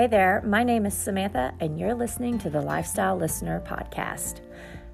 Hey there, my name is Samantha, and you're listening to the Lifestyle Listener Podcast.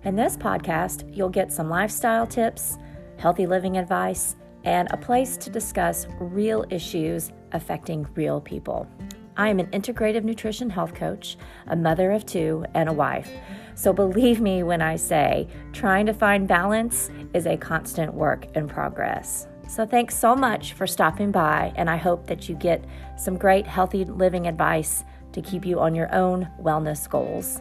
In this podcast, you'll get some lifestyle tips, healthy living advice, and a place to discuss real issues affecting real people. I am an integrative nutrition health coach, a mother of two, and a wife. So believe me when I say trying to find balance is a constant work in progress. So thanks so much for stopping by, and I hope that you get some great healthy living advice to keep you on your own wellness goals.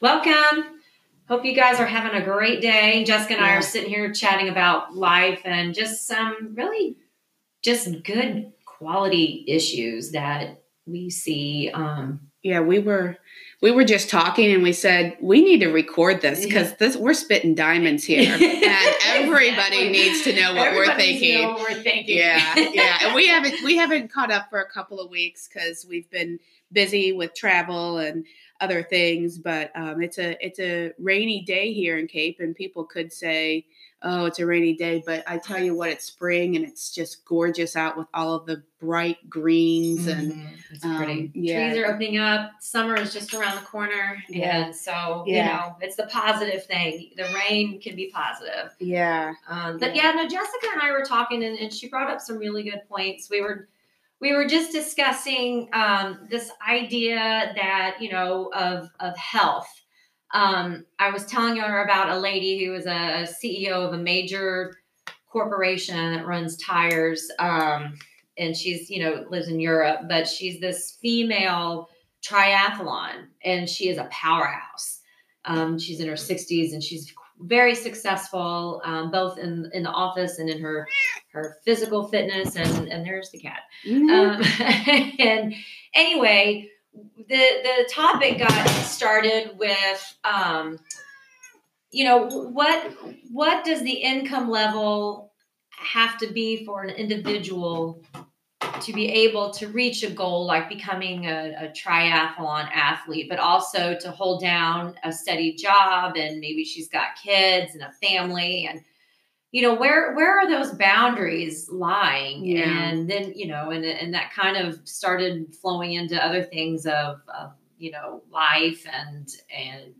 Welcome. Hope you guys are having a great day. Jessica and I are sitting here chatting about life and just some really just good quality issues that we see. Um, yeah, we were we were just talking and we said we need to record this because this we're spitting diamonds here and everybody needs to know what we're thinking. What we're thinking. Yeah, yeah, and we haven't we haven't caught up for a couple of weeks because we've been busy with travel and other things. But um, it's a it's a rainy day here in Cape, and people could say oh, it's a rainy day, but I tell you what, it's spring and it's just gorgeous out with all of the bright greens and Mhm. It's pretty. um, yeah. Trees are opening up. Summer is just around the corner, Yeah. and so Yeah. you know it's the positive thing. The rain can be positive. yeah, Um, but Yeah. yeah. no, Jessica and I were talking, and, and she brought up some really good points. We were we were just discussing um, this idea that you know of of health. Um, I was telling her about a lady who was a CEO of a major corporation that runs tires, um, and she's you know lives in Europe, but she's this female triathlon, and she is a powerhouse. Um, she's in her 60s and she's very successful, um, both in in the office and in her her physical fitness. And and there's the cat. Mhm. Um, and anyway, the the topic got started with, um, you know, what what does the income level have to be for an individual to be able to reach a goal like becoming a, a triathlon athlete, but also to hold down a steady job and maybe she's got kids and a family and you know where where are those boundaries lying Yeah. and then you know and and that kind of started flowing into other things of, of you know life and and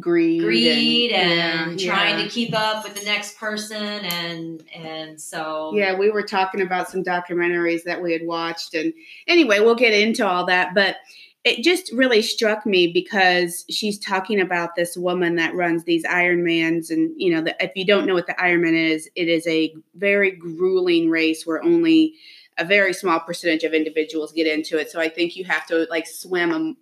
greed, greed and, yeah, trying yeah. to keep up with the next person and and so Yeah, we were talking about some documentaries that we had watched. And anyway, we'll get into all that. But it just really struck me because she's talking about this woman that runs these Ironmans. And, you know, the, if you don't know what the Ironman is, it is a very grueling race where only a very small percentage of individuals get into it. So I think you have to like swim a,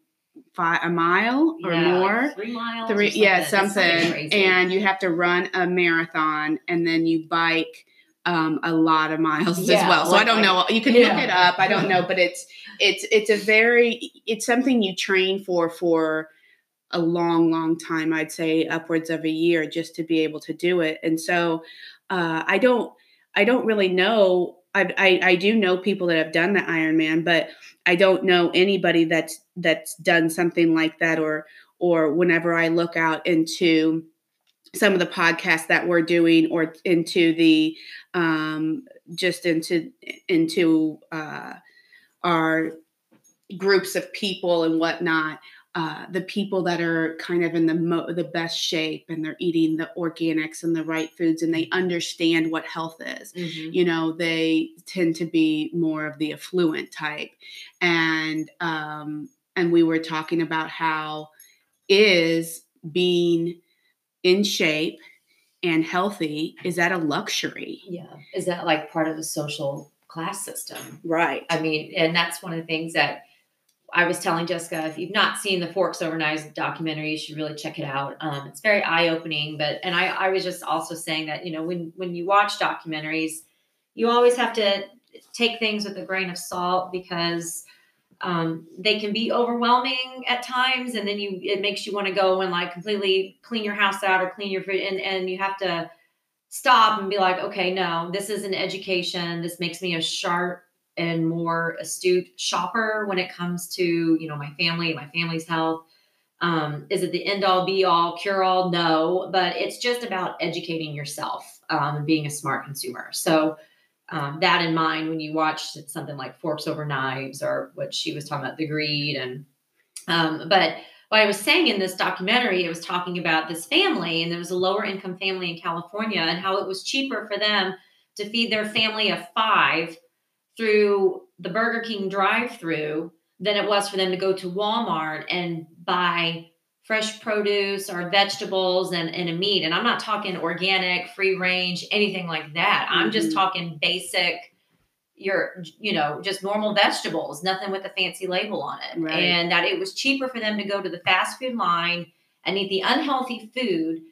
fi- a mile or Yeah, like more. three miles Three, yeah, something something. And you have to run a marathon and then you bike um, a lot of miles Yeah, as well. So like- I don't know. You can yeah. look it up. I don't know, but it's it's it's a very it's something you train for for a long, long time. I'd say upwards of a year just to be able to do it. And so uh, I don't I don't really know. I, I I do know people that have done the Ironman, but I don't know anybody that's that's done something like that or or whenever I look out into some of the podcasts that we're doing or into the um, just into into uh, our groups of people and whatnot uh, the people that are kind of in the mo- the best shape and they're eating the organics and the right foods and they understand what health is. Mhm. you know they tend to be more of the affluent type. And um and we were talking about how is being in shape and healthy is that a luxury? Yeah. Is that like part of the social class system right I mean, and that's one of the things that I was telling Jessica. If you've not seen the Forks Over Knives documentary, you should really check it out. Um, it's very eye opening. But and I, I was just also saying that you know when when you watch documentaries, you always have to take things with a grain of salt because um, they can be overwhelming at times, and then you it makes you want to go and like completely clean your house out or clean your food, and and you have to stop and be like, okay, no, this is an education. This makes me a sharp and more astute shopper when it comes to you know my family my family's health um, is it the end all be all cure all no but it's just about educating yourself um, and being a smart consumer so um, that in mind when you watch something like Forks Over Knives or what she was talking about, the greed. And, um, but what I was saying in this documentary, it was talking about this family, and there was a lower income family in California, and how it was cheaper for them to feed their family of five through the Burger King drive through than it was for them to go to Walmart and buy fresh produce or vegetables and, and a meat. And I'm not talking organic, free range, anything like that. Mm-hmm. I'm just mm-hmm. talking basic, your, you know, just normal vegetables, nothing with a fancy label on it. Right. And that it was cheaper for them to go to the fast food line and eat the unhealthy food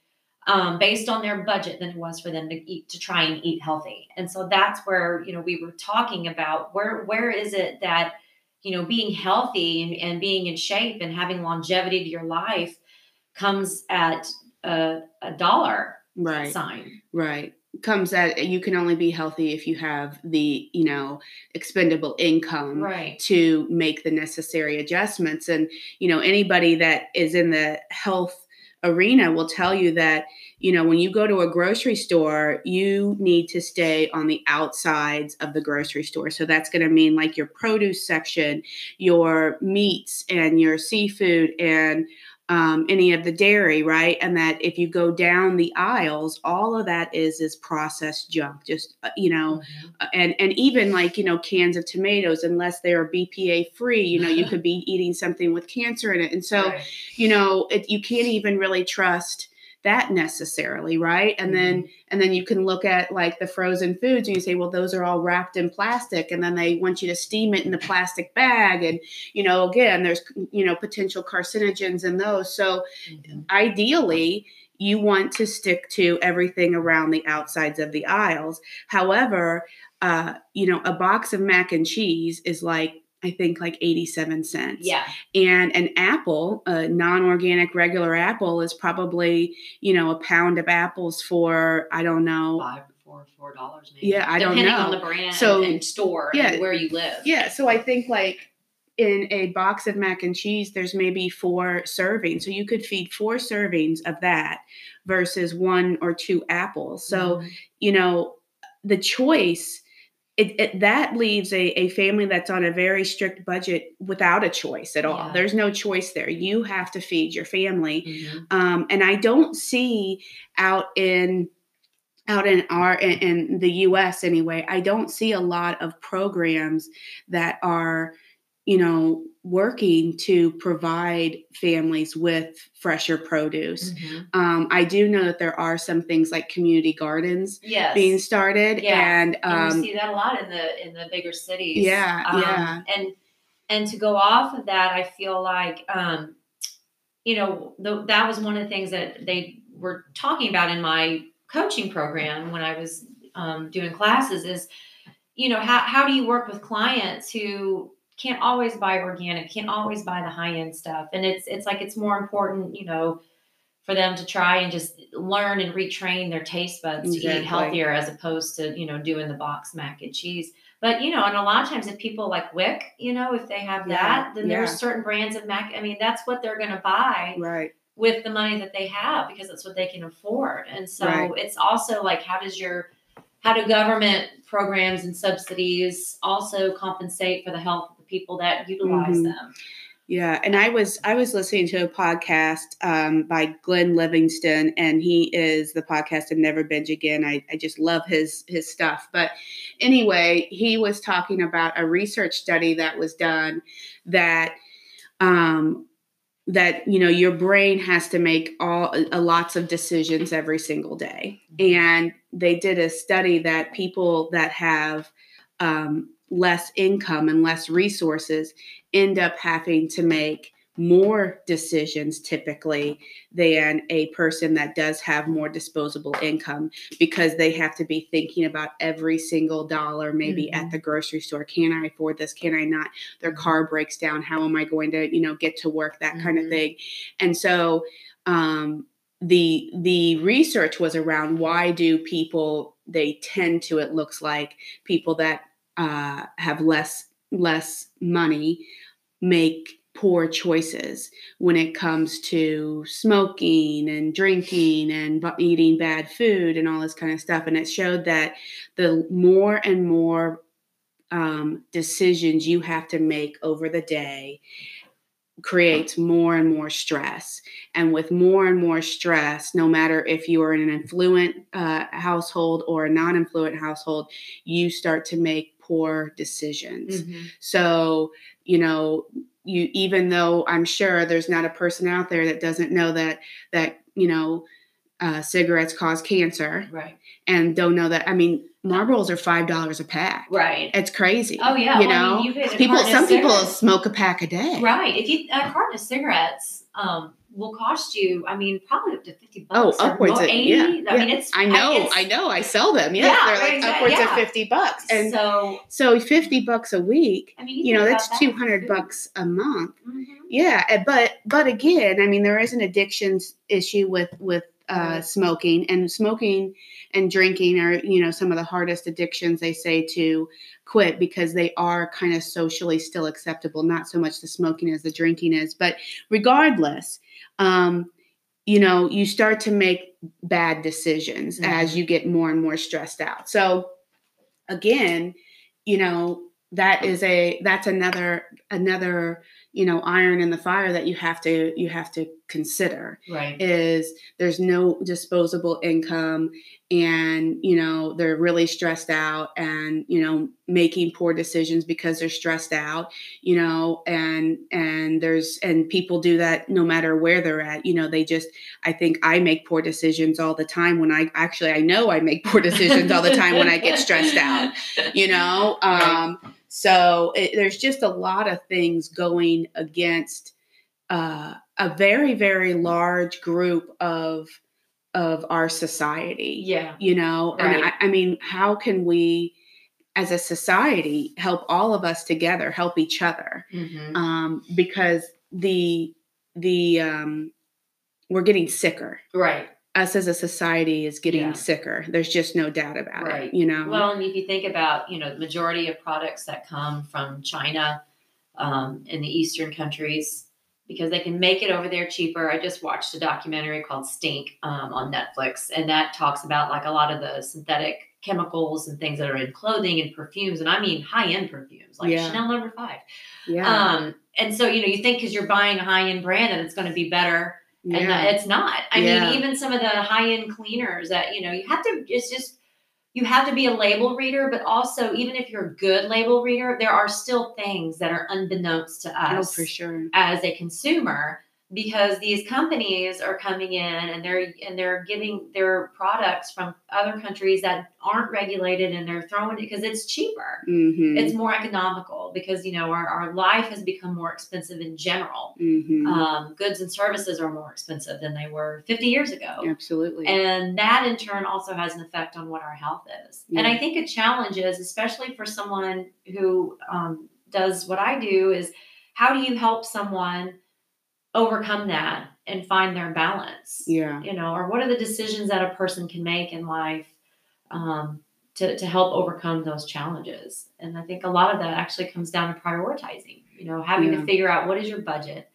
um, based on their budget than it was for them to eat to try and eat healthy. And so that's where, you know, we were talking about where where is it that you know being healthy and, and being in shape and having longevity to your life comes at a, a dollar right sign right comes at you can only be healthy if you have the you know expendable income right. to make the necessary adjustments and you know anybody that is in the health arena will tell you that you know, when you go to a grocery store, you need to stay on the outsides of the grocery store. So that's going to mean like your produce section, your meats, and your seafood, and um, any of the dairy, right? And that if you go down the aisles, all of that is is processed junk. Just uh, you know, mm-hmm. Uh, and and even like you know cans of tomatoes, unless they are BPA free, you know, you could be eating something with cancer in it. And so, right. you know, it, you can't even really trust that necessarily right and mm-hmm. then and then you can look at like the frozen foods and you say well those are all wrapped in plastic and then they want you to steam it in the plastic bag and you know again there's you know potential carcinogens in those so mm-hmm. ideally you want to stick to everything around the outsides of the aisles however uh, you know a box of mac and cheese is like I think like 87 cents. Yeah. And an apple, a non-organic regular apple is probably, you know, a pound of apples for, I don't know. Five four four dollars maybe. Yeah, I don't know. Depending on the brand so, and store yeah, and where you live. Yeah. So I think like in a box of mac and cheese, there's maybe four servings. So you could feed four servings of that versus one or two apples. So, mm-hmm. you know, the choice it, it, that leaves a, a family that's on a very strict budget without a choice at all. Yeah. There's no choice there. You have to feed your family. Mm-hmm. Um, and I don't see out in out in our in, in the US anyway, I don't see a lot of programs that are you know, working to provide families with fresher produce. Mm-hmm. Um, I do know that there are some things like community gardens yes. being started, yeah. and, um, and you see that a lot in the in the bigger cities. Yeah, um, yeah, and and to go off of that, I feel like um, you know the, that was one of the things that they were talking about in my coaching program when I was um, doing classes is you know how, how do you work with clients who can't always buy organic, can't always buy the high end stuff. And it's it's like it's more important, you know, for them to try and just learn and retrain their taste buds exactly. to eat healthier as opposed to, you know, doing the box mac and cheese. But you know, and a lot of times if people like WIC, you know, if they have yeah, that, then yeah. there's certain brands of mac. I mean, that's what they're gonna buy. Right. With the money that they have because that's what they can afford. And so right. it's also like how does your how do government programs and subsidies also compensate for the health of the people that utilize mm-hmm. them. Yeah, and I was I was listening to a podcast um, by Glenn Livingston, and he is the podcast of Never Binge Again. I, I just love his his stuff. But anyway, he was talking about a research study that was done that um, that you know your brain has to make all uh, lots of decisions every single day, mm-hmm. and they did a study that people that have um, less income and less resources end up having to make more decisions typically than a person that does have more disposable income because they have to be thinking about every single dollar maybe mm-hmm. at the grocery store can i afford this can i not their car breaks down how am i going to you know get to work that mm-hmm. kind of mm-hmm. thing and so um the the research was around why do people they tend to it looks like people that uh, have less less money make poor choices when it comes to smoking and drinking and eating bad food and all this kind of stuff. And it showed that the more and more um, decisions you have to make over the day creates more and more stress. And with more and more stress, no matter if you are in an affluent uh, household or a non affluent household, you start to make poor decisions. Mm-hmm. So, you know, you even though I'm sure there's not a person out there that doesn't know that that you know uh, cigarettes cause cancer, right? And don't know that. I mean, Marlboros are five dollars a pack, right? It's crazy. Oh yeah, you well, know, I mean, people. Some people smoke a pack a day, right? If you a carton of cigarettes, um, will cost you, I mean, probably up to 50 bucks. Oh, upwards of 80. Yeah, I yeah. mean, it's, I know, I, I, know, I sell them. Yeah. yeah they're like upwards yeah. of 50 bucks. And so, so 50 bucks a week, I mean, you, you know, that's 200 bucks a month. Mm-hmm. Yeah. Eh, but, but again, I mean, there is an addictions issue with, with, uh, smoking and smoking and drinking are you know some of the hardest addictions they say to quit because they are kind of socially still acceptable not so much the smoking as the drinking is but regardless um, you know, you start to make bad decisions mm-hmm. as you get more and more stressed out. So again, you know, that is a that's another another you know iron in the fire that you have to you have to consider right. is there's no disposable income and you know they're really stressed out and you know making poor decisions because they're stressed out you know and and there's and people do that no matter where they're at. You know they just i think i make poor decisions all the time when i actually i know i make poor decisions all the time when i get stressed out you know um right so it, there's just a lot of things going against uh, a very, very large group of of our society. Yeah, you know, right. and I, I mean, how can we? as a society help all of us together help each other mm-hmm. um, because the the um, we're getting sicker right us as a society is getting yeah. sicker. There's just no doubt about right. it. You know. Well, and if you think about, you know, the majority of products that come from China um, in the Eastern countries, because they can make it over there cheaper. I just watched a documentary called Stink um, on Netflix, and that talks about like a lot of the synthetic chemicals and things that are in clothing and perfumes, and I mean high end perfumes like yeah. Chanel Number Five. Yeah. Um, and so you know, you think because you're buying a high end brand that it's going to be better yeah. and it's not. I yeah. mean, even some of the high end cleaners that you know you have to. It's just you have to be a label reader, but also even if you're a good label reader, there are still things that are unbeknownst to us, oh, for sure, as a consumer because these companies are coming in and they're and they're giving their products from other countries that aren't regulated and they're throwing it because it's cheaper mm-hmm. it's more economical because you know our, our life has become more expensive in general mm-hmm. um, goods and services are more expensive than they were 50 years ago absolutely and that in turn also has an effect on what our health is yeah. and i think a challenge is especially for someone who um, does what i do is how do you help someone overcome that and find their balance. Yeah. You know, or what are the decisions that a person can make in life um, to, to help overcome those challenges? And I think a lot of that actually comes down to prioritizing, you know, having yeah. to figure out what is your budget?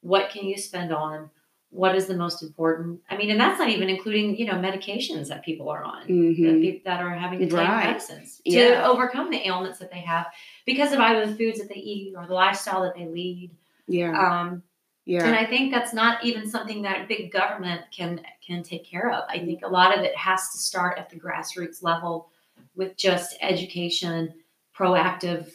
What can you spend on? What is the most important? I mean, and that's not even including, you know, medications that people are on mm-hmm. that, that, are having to take right. medicines to yeah. overcome the ailments that they have because of either the foods that they eat or the lifestyle that they lead. Yeah. Um, yeah. And I think that's not even something that big government can can take care of. I think a lot of it has to start at the grassroots level with just education, proactive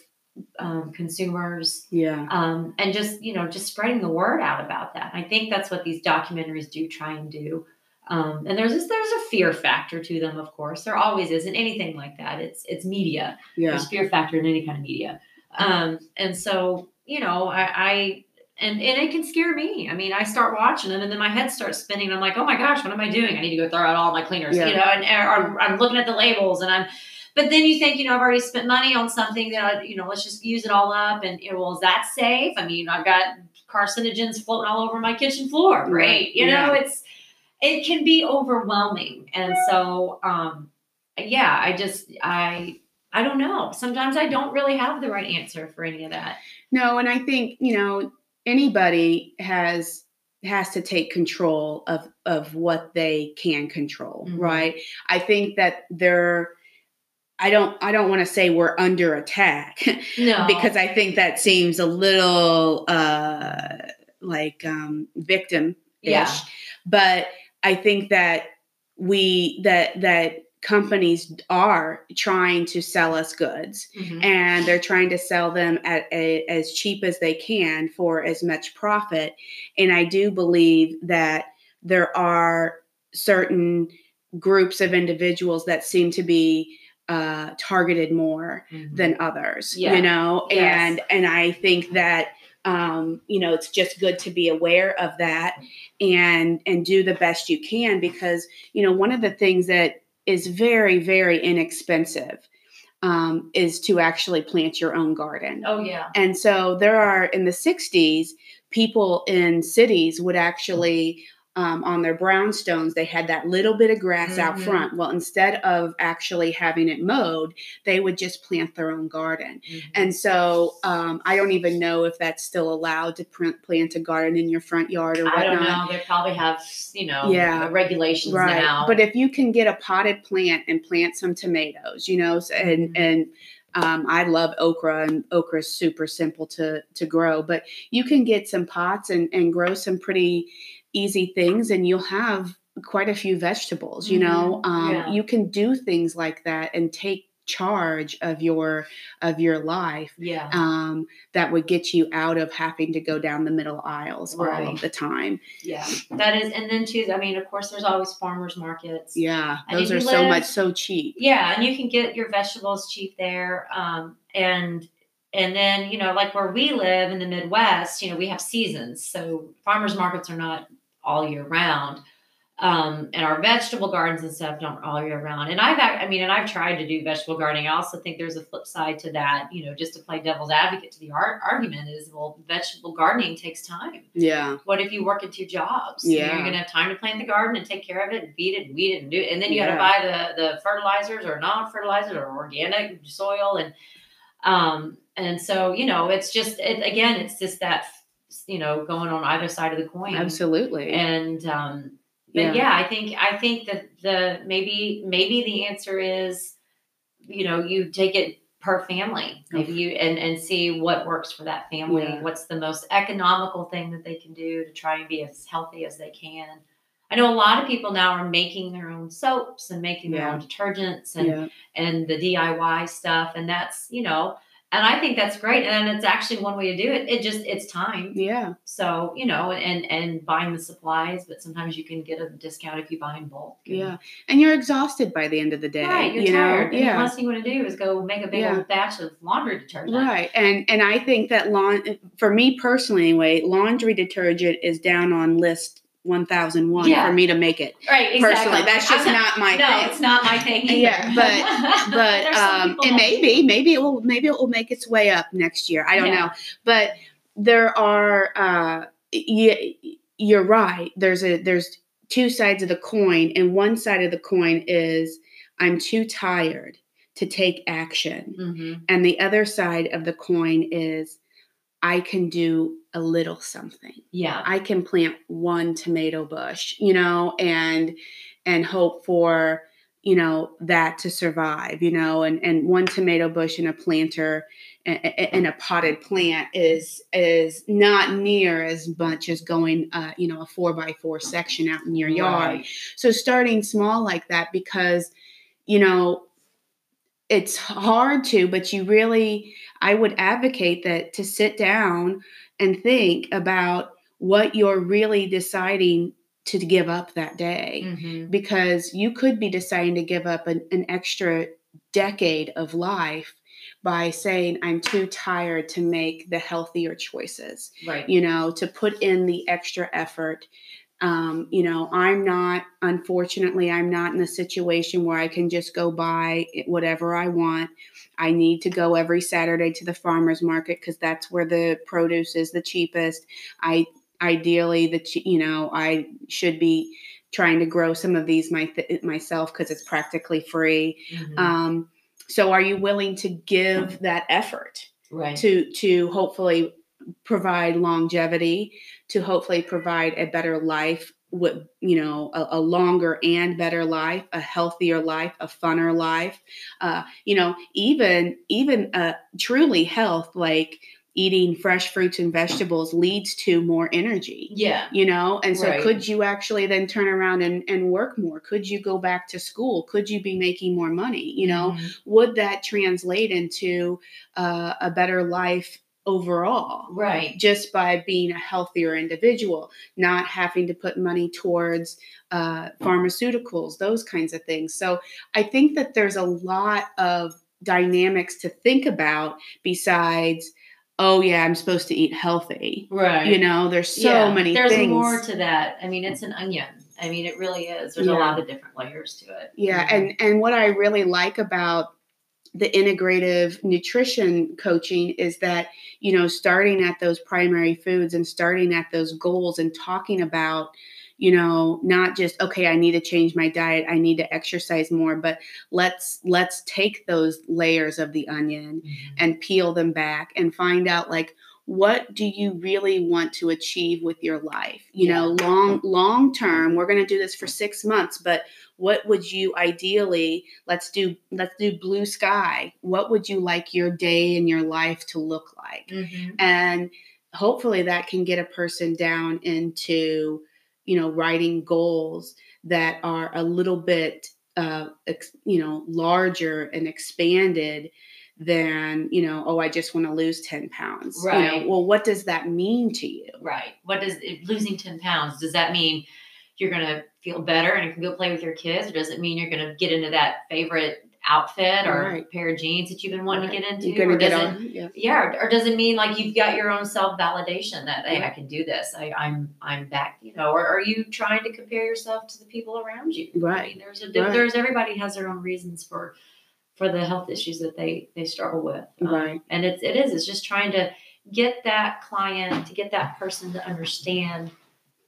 um, consumers, yeah, um, and just you know just spreading the word out about that. I think that's what these documentaries do try and do. Um, and there's this, there's a fear factor to them, of course. There always is in anything like that. It's it's media. Yeah. There's fear factor in any kind of media. Um, and so you know, I, I and and it can scare me. I mean, I start watching them, and then my head starts spinning. And I'm like, oh my gosh, what am I doing? I need to go throw out all my cleaners, yeah. you know. And or, I'm looking at the labels, and I'm. But then you think, you know, I've already spent money on something that, you know, let's just use it all up. And you know, well, is that safe? I mean, I've got carcinogens floating all over my kitchen floor. Great, you know, it's it can be overwhelming, and so, um, yeah, I just I I don't know. Sometimes I don't really have the right answer for any of that. No, and I think you know anybody has has to take control of of what they can control Mhm. right i think that they're i don't i don't want to say we're under attack No, because i think that seems a little uh like um victim ish Yeah. but i think that we that that companies are trying to sell us goods Mhm. and they're trying to sell them at a, as cheap as they can for as much profit. And I do believe that there are certain groups of individuals that seem to be uh, targeted more Mhm. than others. Yeah. You know, Yes. and and I think that um, you know it's just good to be aware of that and and do the best you can because you know one of the things that is very very inexpensive um, is to actually plant your own garden. oh yeah, And so there are in the 60s, people in cities would actually, um, on their brownstones, they had that little bit of grass out Mhm. front. Well, instead of actually having it mowed, they would just plant their own garden. Mhm. And so um, I don't even know if that's still allowed to pr- plant a garden in your front yard or whatnot. I don't know. They probably have you know Yeah. regulations right now. but if you can get a potted plant and plant some tomatoes you know and Mhm. and um, I love okra, and okra is super simple to to grow. But you can get some pots and and grow some pretty easy things, and you'll have quite a few vegetables. You know, Mhm. um, Yeah. you can do things like that and take charge of your of your life. yeah, Um, that would get you out of having to go down the middle aisles all of the time. yeah, that is. And then too, I mean, of course, there's always farmers markets. Yeah, And those are so live- much so cheap. Yeah, and you can get your vegetables cheap there. Um, and and then you know, like where we live in the Midwest, you know, we have seasons, so farmers markets are not all year round. Um, and our vegetable gardens and stuff don't all year round. And I've, I mean, and I've tried to do vegetable gardening. I also think there's a flip side to that. You know, just to play devil's advocate to the art argument is, well, vegetable gardening takes time. Yeah, What if you work at two jobs? Yeah. you're gonna have time to plant the garden and take care of it and feed it and weed it and do it. And then you Yeah. gotta buy the the fertilizers or non-fertilizers or organic soil and um and so, you know, it's just it again, it's just that you know, going on either side of the coin. absolutely. And um but Yeah. yeah. I think I think that the maybe maybe the answer is, you know, you take it per family. Maybe you and and see what works for that family. Yeah. What's the most economical thing that they can do to try and be as healthy as they can. I know a lot of people now are making their own soaps and making their Yeah. own detergents and yeah. and the DIY stuff and that's, you know, and I think that's great and it's actually one way to do it. It just it's time. Yeah, So, you know, and and buying the supplies, but sometimes you can get a discount if you buy in bulk. And- yeah. And you're exhausted by the end of the day. Right, you're you tired. know? And the last thing you want to do is go make a big Yeah. old batch of laundry detergent. Right. And and I think that lawn for me personally anyway, laundry detergent is down on list 1001 Yeah. for me to make it. Right, exactly. Personally, that's just I'm not my No, thing. it's not my thing either. Yeah, but- But um it and that- maybe maybe it will maybe it will make its way up next year. I don't Yeah. know. But there are uh yeah, you're right. There's a there's two sides of the coin and one side of the coin is I'm too tired to take action. Mhm. And the other side of the coin is I can do a little something. Yeah. I can plant one tomato bush, you know, and and hope for, you know, that to survive, you know, and and one tomato bush in a planter in a potted plant is is not near as much as going uh, you know, a four by four section out in your yard. Right. So starting small like that because, you know, it's hard to, but you really, I would advocate that to sit down and think about what you're really deciding to give up that day. Mhm. Because you could be deciding to give up an, an extra decade of life by saying, I'm too tired to make the healthier choices Right. you know, to put in the extra effort. Um, you know, I'm not, unfortunately, I'm not in a situation where I can just go buy whatever I want. I need to go every Saturday to the farmer's market because that's where the produce is the cheapest. I ideally, the you know, I should be trying to grow some of these my, myself because it's practically free. Mhm. Um, so, are you willing to give that effort? right. to to hopefully provide longevity, to hopefully provide a better life with you know a, a, longer and better life a healthier life a funner life. Uh, you know even even uh, truly health like eating fresh fruits and vegetables leads to more energy yeah. you know? And so Right. could you actually then turn around and, and work more? Could you go back to school? Could you be making more money? You know? Mhm. would that translate into uh, a better life overall right just by being a healthier individual, not having to put money towards uh, pharmaceuticals, those kinds of things. So I think that there's a lot of dynamics to think about besides, oh, yeah, I'm supposed to eat healthy. right You know, there's so Yeah, many there's things. more to that i mean it's an onion i mean it really is there's Yeah. a lot of different layers to it Yeah, Mhm. and and what I really like about the integrative nutrition coaching is that you know starting at those primary foods and starting at those goals and talking about you know not just okay I need to change my diet. I need to exercise more but let's let's take those layers of the onion Mhm. and peel them back and find out like what do you really want to achieve with your life? You know long long term we're going to do this for 6 months but what would you ideally let's do let's do blue sky what would you like your day and your life to look like Mhm. and hopefully that can get a person down into you know writing goals that are a little bit uh ex, you know larger and expanded than you know oh i just want to lose 10 pounds You know, Right. well what does that mean to you Right. What does losing 10 pounds, does that mean you're going to feel better and you can go play with your kids? Or does it mean you're going to get into that favorite outfit or Right. pair of jeans that you've been wanting to get into? you're or get does it, on yeah yeah. Or, or does it mean like you've got your own self validation that, hey, I can do this. I, I'm, I'm back, you know, or are you trying to compare yourself to the people around you? I right mean, there's a, Right. there's everybody has their own reasons for, for the health issues that they, they struggle with. Um, Right. And it's, it is, it's just trying to get that client, to get that person to understand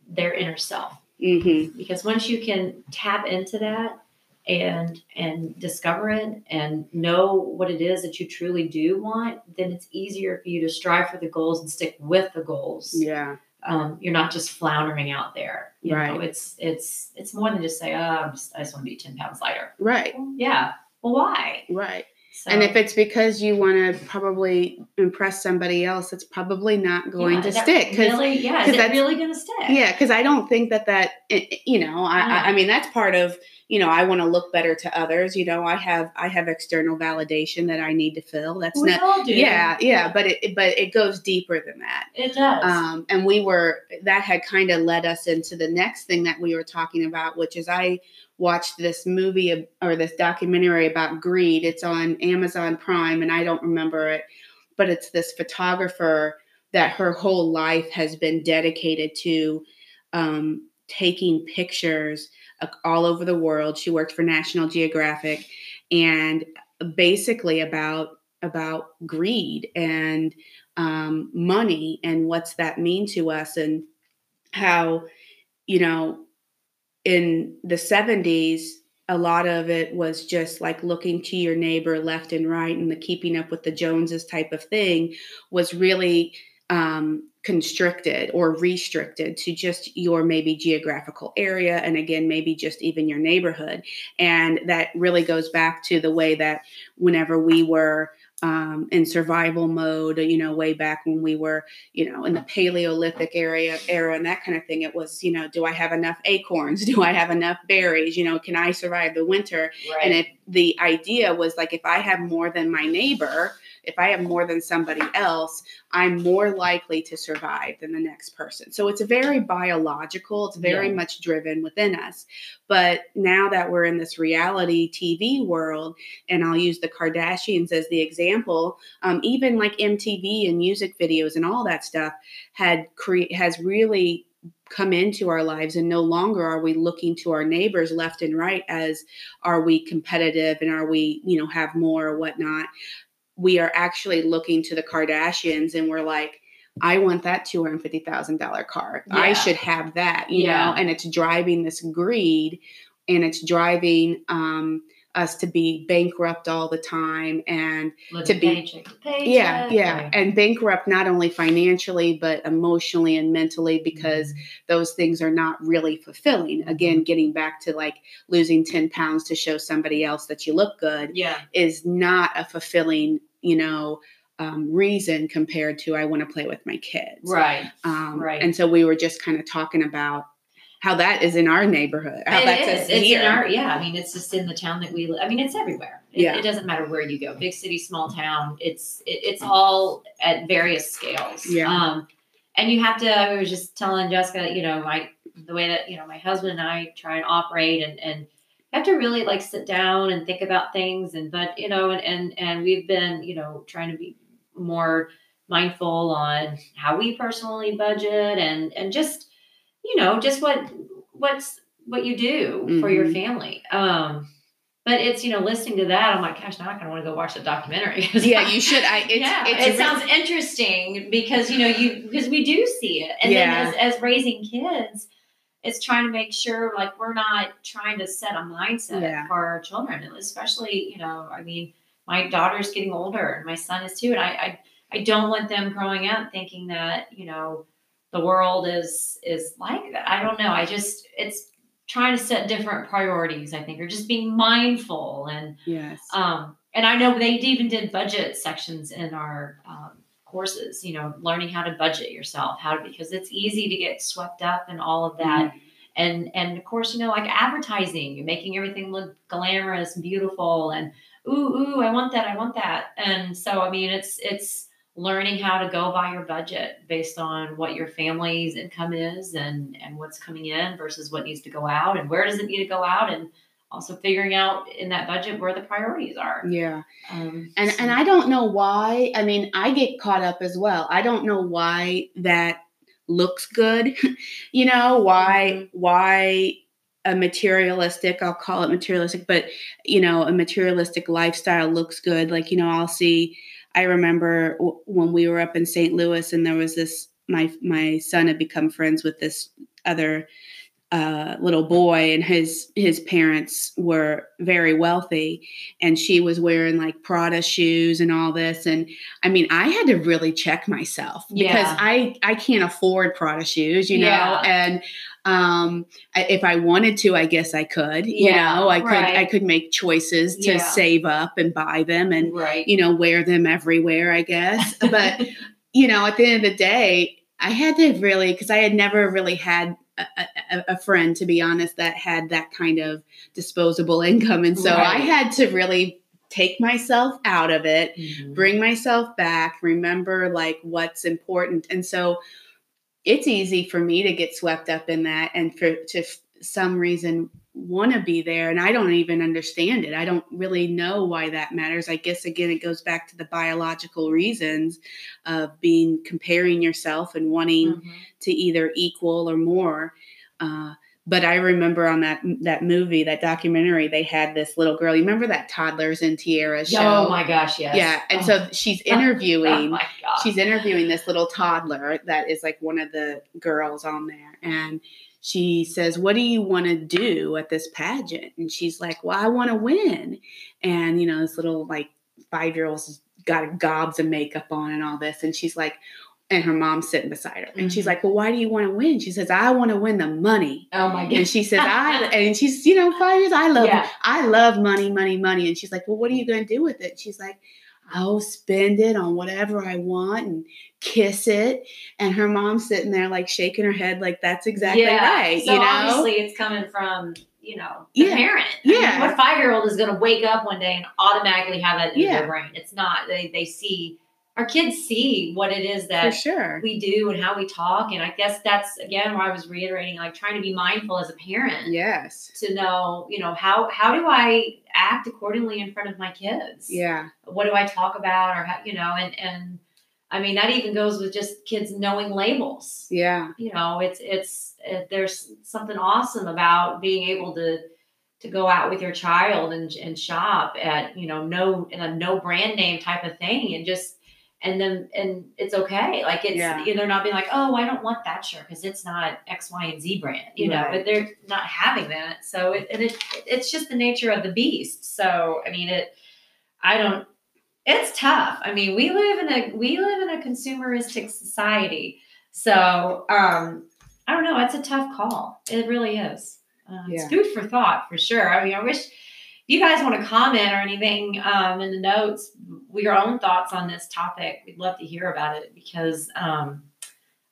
their inner self. Mm-hmm Because once you can tap into that and, and discover it and know what it is that you truly do want, then it's easier for you to strive for the goals and stick with the goals yeah um, you're not just floundering out there. You know, Right. it's it's it's more than just say, oh, I'm just, I just want to be ten pounds lighter. right Yeah. Well, why? right So, And if it's because you want to probably impress somebody else, it's probably not going yeah, to stick. Because really, yeah, 'cause is that's- really going to stick? yeah, because I don't think that that it- it- you know, I, I uh-huh. I mean that's part of you know I want to look better to others. You know, I have I have external validation that I need to fill. That's we not all do. yeah yeah, but it but it goes deeper than that. it does. Um, and we were that had kind of led us into the next thing that we were talking about, which is I watched this movie or this documentary about greed. It's on Amazon Prime, and I don't remember it, but it's this photographer that her whole life has been dedicated to um, taking pictures all over the world. She worked for National Geographic, and basically about about greed and um, money and what's that mean to us and how you know in the 70s a lot of it was just like looking to your neighbor left and right and the keeping up with the joneses type of thing was really um, constricted or restricted to just your maybe geographical area and again maybe just even your neighborhood and that really goes back to the way that whenever we were um, in survival mode, you know, way back when we were, you know, in the Paleolithic area era and that kind of thing. It was, you know, do I have enough acorns? Do I have enough berries? You know, can I survive the winter? right. And if the idea was like, if I have more than my neighbor, if I have more than somebody else, I'm more likely to survive than the next person. So it's very biological, it's very Yeah. much driven within us. But now that we're in this reality TV world, and I'll use the Kardashians as the example, um, even like MTV and music videos and all that stuff had cre- has really come into our lives and no longer are we looking to our neighbors left and right as are we competitive and are we you know have more or whatnot we are actually looking to the kardashians and we're like i want that $250000 car. I should have that you Yeah. know and it's driving this greed and it's driving um us to be bankrupt all the time and Living to be paycheck to paycheck, yeah yeah right. and bankrupt not only financially but emotionally and mentally because those things are not really fulfilling. Again getting back to like losing 10 pounds to show somebody else that you look good yeah, is not a fulfilling you know um, reason compared to i want to play with my kids right. um, Right. and so we were just kind of talking about how that is in our neighborhood how It that's is. here in our yeah. I mean, it's just in the town that we live. I mean, it's everywhere. It, Yeah. it doesn't matter where you go, big city, small town. It's it, it's all at various scales. Yeah. Um, and you have to. I was just telling Jessica, you know, my the way that you know my husband and I try and operate, and and have to really like sit down and think about things, and but you know, and and and we've been you know trying to be more mindful on how we personally budget and and just you know just what what's what you do for your Mhm. family um but it's you know listening to that i'm like gosh now i kind of want to go watch the documentary yeah you should i it's, yeah it's it sounds interesting because you know you because we do see it and Yeah. then as, as raising kids it's trying to make sure like we're not trying to set a mindset Yeah. for our children especially you know i mean my daughter's getting older and my son is too and i i, I don't want them growing up thinking that you know the world is is like that i don't know i just it's trying to set different priorities i think or just being mindful and yes um, and I know they even did budget sections in our um, courses. You know, learning how to budget yourself, how to because it's easy to get swept up in all of that. Mhm. And and of course, you know, like advertising, making everything look glamorous and beautiful, and ooh ooh, I want that, I want that. And so, I mean, it's it's learning how to go by your budget based on what your family's income is and and what's coming in versus what needs to go out and where does it need to go out and also figuring out in that budget where the priorities are. yeah Um, and so- and I don't know why. I mean, I get caught up as well. I don't know why that looks good. you know why why a materialistic I'll call it materialistic, but you know a materialistic lifestyle looks good. Like you know I'll see. I remember w- when we were up in St. Louis and there was this. My my son had become friends with this other uh, little boy and his his parents were very wealthy and she was wearing like Prada shoes and all this and I mean I had to really check myself because Yeah. I I can't afford Prada shoes you know Yeah. and um I, if I wanted to I guess I could you Yeah, know I could right. I could make choices to save up and buy them and right. you know wear them everywhere I guess but you know, at the end of the day, I had to really because I had never really had a, a, friend, to be honest, that had that kind of disposable income, and so I had to really take myself out of it, Mhm. bring myself back, remember like what's important, and so it's easy for me to get swept up in that, and for to some reason want to be there and I don't even understand it. I don't really know why that matters. I guess again it goes back to the biological reasons of being comparing yourself and wanting Mhm. to either equal or more. Uh, but I remember on that that movie, that documentary, they had this little girl. You remember that toddlers in Tiaras show? Oh my gosh, yes. Yeah, and Oh. so she's Oh interviewing god. She's interviewing this little toddler that is like one of the girls on there and she says what do you want to do at this pageant? And she's like well i want to win. And you know this little like five year old's got gobs of makeup on and all this and she's like and her mom's sitting beside her and she's Mhm. like well why do you want to win? She says i want to win the money. Oh my god. and she says i and she's you know five years i love Yeah. i love money money money. And she's like well what are you going to do with it? She's like I'll spend it on whatever I want and kiss it. And her mom's sitting there like shaking her head, like that's exactly right. So you know? obviously it's coming from you know the Yeah. parent. I mean, Yeah. what five year old is going to wake up one day and automatically have that in Yeah. their brain? It's not. They they see our kids see what it is that sure. we do and how we talk, and I guess that's again why I was reiterating like trying to be mindful as a parent. Yes. To know, you know, how how do I act accordingly in front of my kids? Yeah. what do I talk about or how, you know and and I mean that even goes with just kids knowing labels. Yeah. You know, it's it's it, there's something awesome about being able to to go out with your child and and shop at you know no in a no brand name type of thing and just and then and it's okay. Like it's Yeah. you know, they're not being like, oh, I don't want that shirt because it's not X, Y, and Z brand, you know. But they're not having that, so it and it it's just the nature of the beast. So I mean, it. I don't. It's tough. I mean, we live in a we live in a consumeristic society, so um, I don't know. It's a tough call. It really is. Uh, Yeah. It's food for thought for sure. I mean, I wish you guys want to comment or anything um, in the notes, your own thoughts on this topic, we'd love to hear about it because um,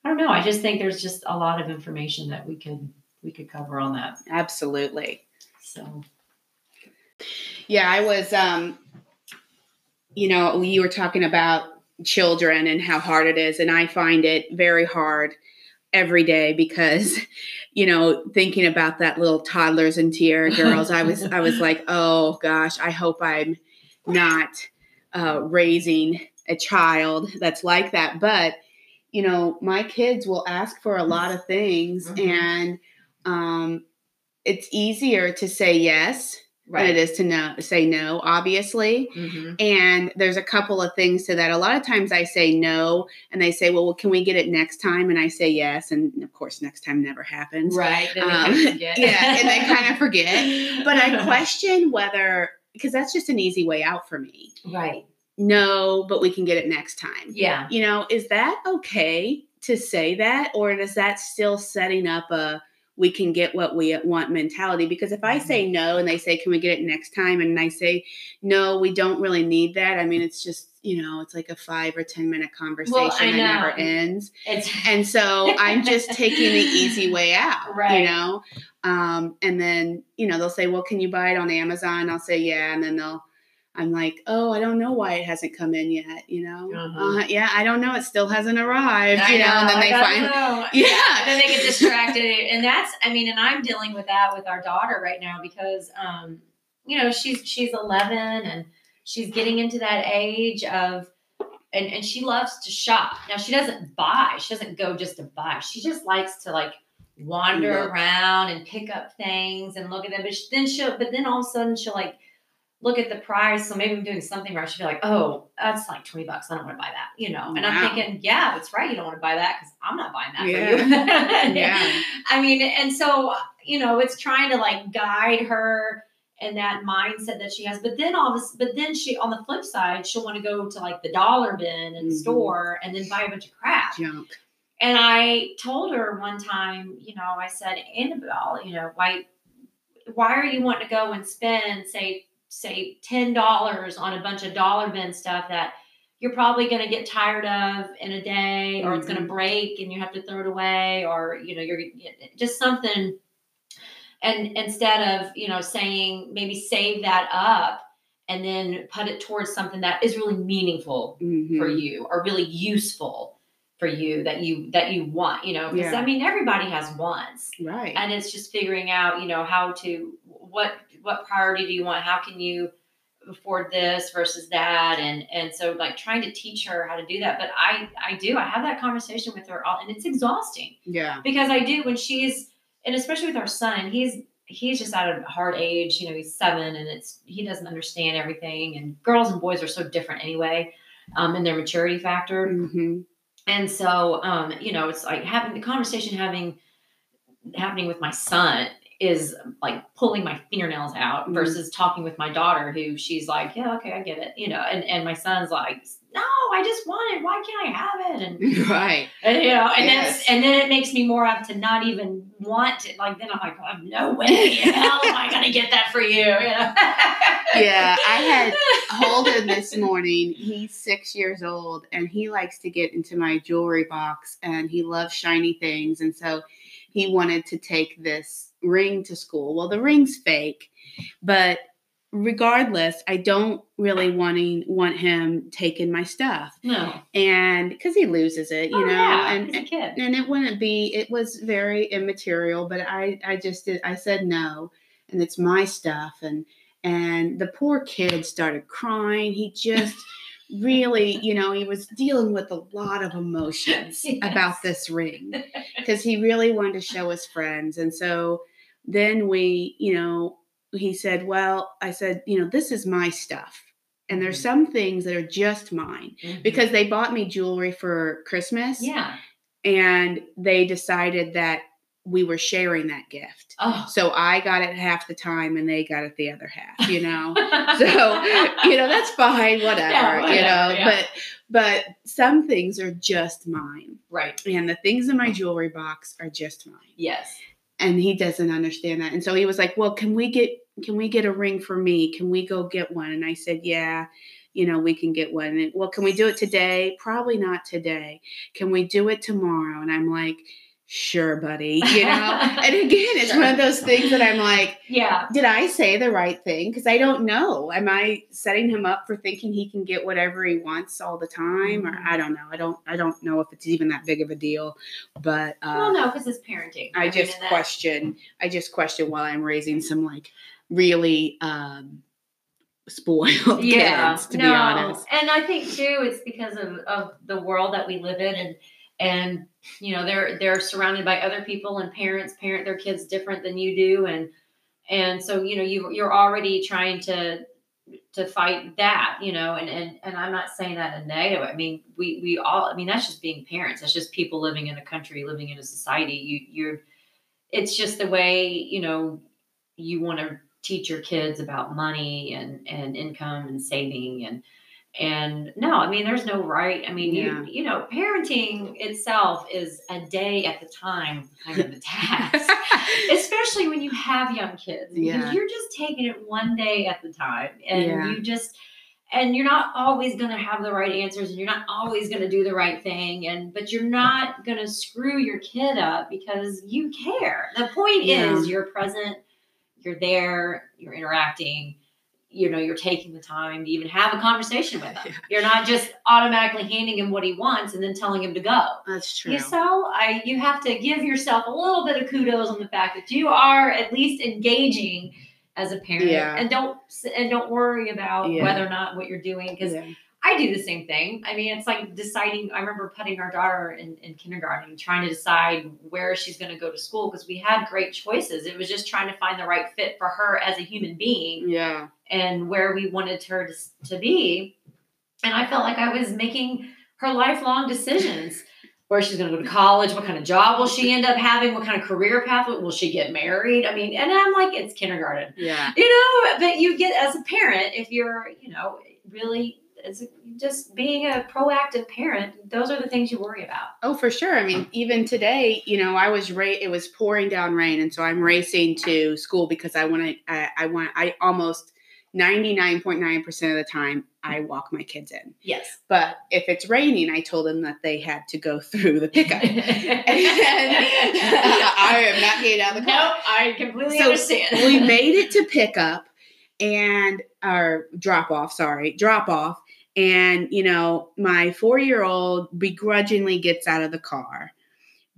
I don't know. I just think there's just a lot of information that we could we could cover on that. Absolutely. So Yeah, I was um you know, you were talking about children and how hard it is and I find it very hard every day because you know, thinking about that little toddlers and tiara girls, I was I was like, "Oh gosh, I hope I'm not uh raising a child that's like that." But you know, my kids will ask for a lot of things Mhm. and um it's easier to say yes than it is to no, say no, obviously. hmm And there's a couple of things to that. A lot of times I say no, and they say, well, well, can we get it next time? And I say yes. And of course, next time never happens. right. Um, kind of forget. yeah, and they kind of forget. But I question whether, because that's just an easy way out for me. right. No, but we can get it next time. Yeah. You know, is that okay to say that? Or is that still setting up a we can get what we want mentality? Because if I say no and they say, can we get it next time? And I say, no, we don't really need that. I mean, it's just, you know, it's like a five or 10 minute conversation I that never ends. It's And so I'm just taking the easy way out, Right. you know? Um, and then, you know, they'll say, well, can you buy it on Amazon? I'll say, yeah. And then they'll, I'm like, oh, I don't know why it hasn't come in yet, you know? Uh-huh. Uh, yeah, I don't know. It still hasn't arrived, I you know? And then I they find, know. Yeah. Then they get distracted. and that's, I mean, and I'm dealing with that with our daughter right now because, um, you know, she's, she's 11 and she's getting into that age of, and, and she loves to shop. Now she doesn't buy, she doesn't go just to buy. She just likes to like wander around and pick up things and look at them. But then she'll, but then all of a sudden she'll like, look at the price. So maybe I'm doing something where I should be like, oh, that's like 20 bucks. I don't want to buy that, you know? And Wow. I'm thinking, yeah, that's right. You don't want to buy that because I'm not buying that Yeah. for you. Yeah. I mean, and so, you know, it's trying to like guide her and that mindset that she has. But then all this, but then she, on the flip side, she'll want to go to like the dollar bin in the Mhm. store and then buy a bunch of crap. junk. And I told her one time, you know, I said, Annabelle, you know, why why are you wanting to go and spend say say ten dollars on a bunch of dollar bin stuff that you're probably going to get tired of in a day, or it's going to break and you have to throw it away, or you know, you're just something. And instead of you know saying maybe save that up and then put it towards something that is really meaningful Mhm. for you or really useful for you that you that you want you know because Yeah. i mean everybody has wants Right. and it's just figuring out you know how to what what priority do you want how can you afford this versus that and and so like trying to teach her how to do that but i i do i have that conversation with her all and it's exhausting yeah. because I do when she's and especially with our son, he's he's just at a hard age. You know, he's seven, and it's he doesn't understand everything. And girls and boys are so different anyway, um, in their maturity factor. hmm And so, um, you know, it's like having the conversation having happening with my son is like pulling my fingernails out Mhm. versus talking with my daughter who she's like yeah okay i get it you know and, and my son's like no i just want it why can't i have it and Right. and, you know, and Yes. that's and then it makes me more apt to not even want it. Like then I'm like, oh, no way how am I gonna get that for you. you know? Yeah, I had Holden this morning. He's six years old and he likes to get into my jewelry box and he loves shiny things. And so he wanted to take this ring to school. Well, the ring's fake, but regardless, I don't really wanting want him taking my stuff. No, And because he loses it, you Oh, know, yeah, and he's a kid. and it wouldn't be it was very immaterial but i i just did i said no and it's my stuff and and the poor kid started crying he just really you know he was dealing with a lot of emotions Yes. about this ring because he really wanted to show his friends and so then we you know he said well i said you know this is my stuff And there's Mhm. some things that are just mine Mhm. because they bought me jewelry for Christmas yeah. and they decided that we were sharing that gift. Oh. So I got it half the time and they got it the other half, you know? so you know that's fine whatever, Yeah, you know yeah. but but some things are just mine right. and the things in my jewelry box are just mine Yes. And he doesn't understand that. And so he was like well can we get can we get a ring for me? Can we go get one? And i said yeah you know we can get one. And well can we do it today? Probably not today. Can we do it tomorrow? And i'm like sure buddy you know and again it's one of those things that i'm like Yeah. did I say the right thing? Because I don't know. Am I setting him up for thinking he can get whatever he wants all the time, or Mhm. I don't know. I don't. I don't know if it's even that big of a deal. But uh, well, no, because it's parenting. I mean, just that- question. I just question while I'm raising some like really um, spoiled yeah, kids. To no. be honest, And I think too, it's because of, of the world that we live in, and and you know they're they're surrounded by other people, and parents parent their kids different than you do, and and so you know you you're already trying to to fight that, you know, and and and I'm not saying that in negative. I mean, we we all. I mean, that's just being parents. That's just people living in a country, living in a society. You you're. It's just the way you know you want to teach your kids about money and and income and saving and and no i mean there's no right i mean Yeah. you you know parenting itself is a day at the time kind of a task especially when you have young kids Yeah. you're just taking it one day at the time and Yeah. you just and you're not always going to have the right answers and you're not always going to do the right thing and but you're not going to screw your kid up because you care the point Yeah. is you're present you're there you're interacting you know you're taking the time to even have a conversation with him Yeah. you're not just automatically handing him what he wants and then telling him to go that's true. you so I you have to give yourself a little bit of kudos on the fact that you are at least engaging as a parent Yeah. and don't and don't worry about Yeah. whether or not what you're doing because I do the same thing. I mean, it's like deciding. I remember putting our daughter in, in kindergarten, trying to decide where she's going to go to school because we had great choices. It was just trying to find the right fit for her as a human being yeah. And where we wanted her to, to be. And I felt like I was making her lifelong decisions. Where she's going to go to college, what kind of job will she end up having, what kind of career path will she get married? I mean, and I'm like, it's kindergarten Yeah. you know but you get as a parent if you're you know really as just being a proactive parent those are the things you worry about Oh, for sure. I mean, even today, you know, I was ra- it was pouring down rain, and so I'm racing to school because I want to. I, I want. I almost ninety nine point nine percent of the time I walk my kids in. yes But if it's raining, I told them that they had to go through the pickup. and I am not getting out of the car. no i completely So, understand we made it to pickup and our drop off sorry drop off and you know my four year old begrudgingly gets out of the car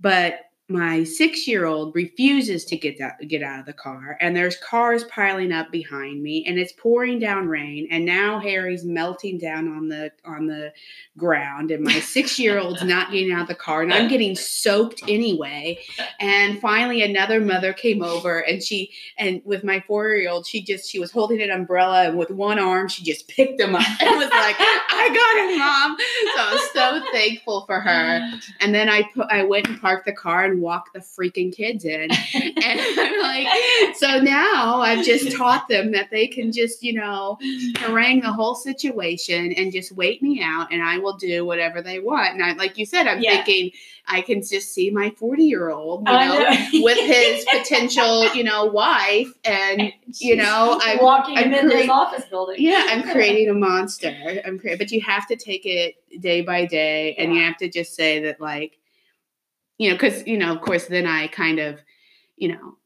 but my six year old refuses to get out, get out of the car and there's cars piling up behind me and it's pouring down rain and now harry's melting down on the on the ground and my six year old's not getting out of the car and i'm getting soaked anyway. And finally another mother came over and she and with my four year old she just she was holding an umbrella and with one arm she just picked him up and was like i got him mom. So i was so thankful for her. Oh and then I put I went and parked the car and walked the freaking kids in. And I'm like, so now I've just taught them that they can just, you know, harangue the whole situation and just wait me out and I will do whatever they want. And I like you said, I'm Yeah. thinking I can just see my 40 year old, you oh, know, know. with his potential, you know, wife and you know, I'm walking I'm into his create- office building yeah, I'm creating a monster. I'm creating, but you have to take it day by day, and you have to just say that, like, you know, because you know, of course, then I kind of, you know,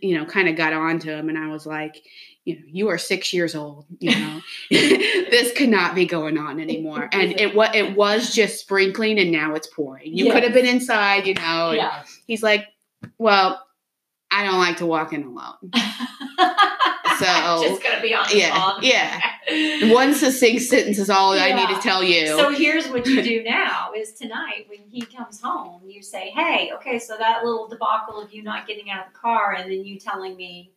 you know, kind of got on to him, and I was like, you know, you are six years old. You know, this could not be going on anymore. And it what it was just sprinkling, and now it's pouring. You could have been inside, you know. yeah He's like, well, I don't like to walk in alone. So- just gonna be on Yeah, yeah One succinct sentence is all I need to tell you. So here's what you do now is tonight when he comes home, you say, Hey, okay, so that little debacle of you not getting out of the car and then you telling me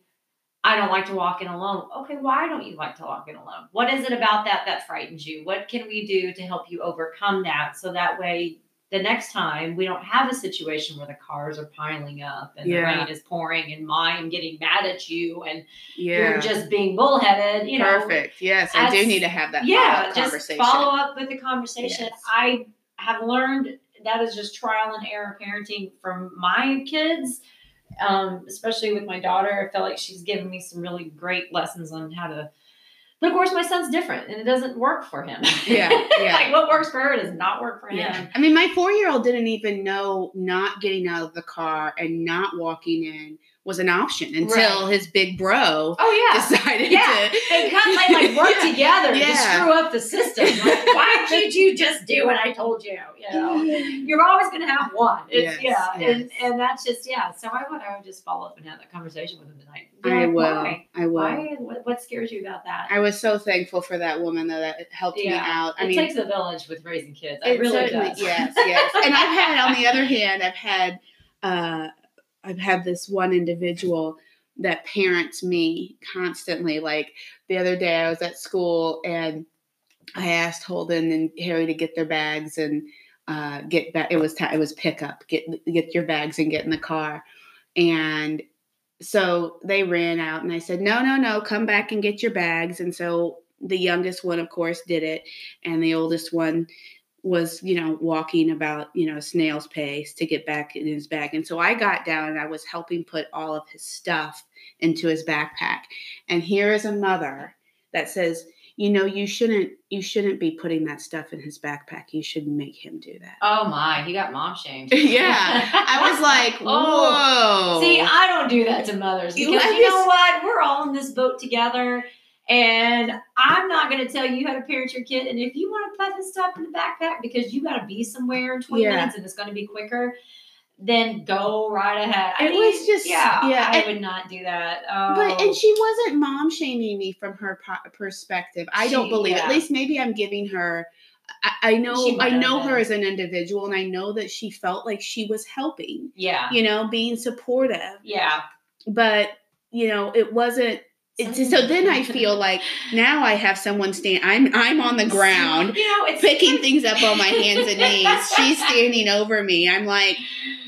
I don't like to walk in alone. Okay, why don't you like to walk in alone? What is it about that that frightens you? What can we do to help you overcome that so that way the next time we don't have a situation where the cars are piling up and Yeah. the rain is pouring and mine getting mad at you and Yeah. you're just being bullheaded, you know. Perfect. Yes, I do need to have that yeah, just conversation. follow up with the conversation. Yes. I have learned that is just trial and error parenting from my kids, um, especially with my daughter. I feel like she's given me some really great lessons on how to. But of course, my son's different, and it doesn't work for him. Yeah, yeah. like what works for her does not work for Yeah. him. I mean, my four year old didn't even know not getting out of the car and not walking in was an option until Right. his big bro Oh yeah. decided Yeah, to. they kind of like work Yeah. together to screw up the system. Like, why did you just do what I told you? You know, you're always going to have one. It's, Yes, yeah, and yes. and that's just yeah. So I would I would just follow up and have that conversation with him tonight. I will. Why? I will. Why? What, what scares you about that? I was so thankful for that woman though that helped me out. I it mean, takes a village with raising kids. It, It really does. Yes, yes. And I've had, on the other hand, I've had, uh, I've had this one individual that parents me constantly. Like the other day, I was at school and I asked Holden and Harry to get their bags and uh, get back. It was ti it was pickup. Get get your bags and get in the car. And so they ran out, and I said, "No, no, no, come back and get your bags." And so the youngest one, of course, did it, and the oldest one was you know walking about you know snail's pace to get back in his bag and so i got down and i was helping put all of his stuff into his backpack and here is a mother that says you know you shouldn't you shouldn't be putting that stuff in his backpack you should make him do that Oh my, he got mom shamed. yeah i was like Oh. whoa See, I don't do that to mothers because you know what? We're all in this boat together. And I'm not going to tell you how to parent your kid. And if you want to put this stuff in the backpack because you got to be somewhere in 20 Yeah. minutes and it's going to be quicker, then go right ahead. I It mean, was just- yeah, yeah, I and- would not do that. Oh. But and oh. she wasn't mom shaming me from her po- perspective. I don't believe. yeah. At least maybe I'm giving her. I, I know I know her as an individual, and I know that she felt like she was helping. yeah, You know, being supportive. yeah. But you know, it wasn't. It's, so then I feel like now I have someone stand. I'm I'm on the ground You know, it's picking things up on my hands and knees. She's standing over me. I'm like,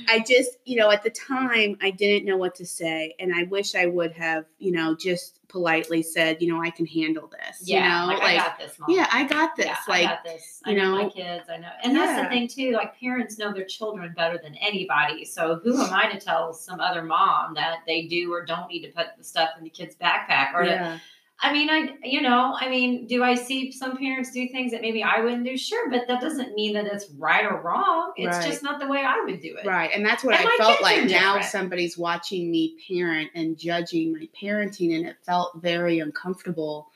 I just, you know, at the time I didn't know what to say, and I wish I would have, you know, just politely said, you know, I can handle this. yeah, you know, like, I got this, mom. yeah, I got this. Yeah, like, I got this. I you know, my kids. I know, and that's the thing too. Like parents know their children better than anybody. So who am I to tell some other mom that they do or don't need to put the stuff in the kid's backpack? Or to, yeah, I mean, I you know, I mean, do I see some parents do things that maybe I wouldn't do? Sure, but that doesn't mean that it's right or wrong. It's Right. just not the way I would do it. right. And that's what And I felt like. Now somebody's watching me parent and judging my parenting, and it felt very uncomfortable.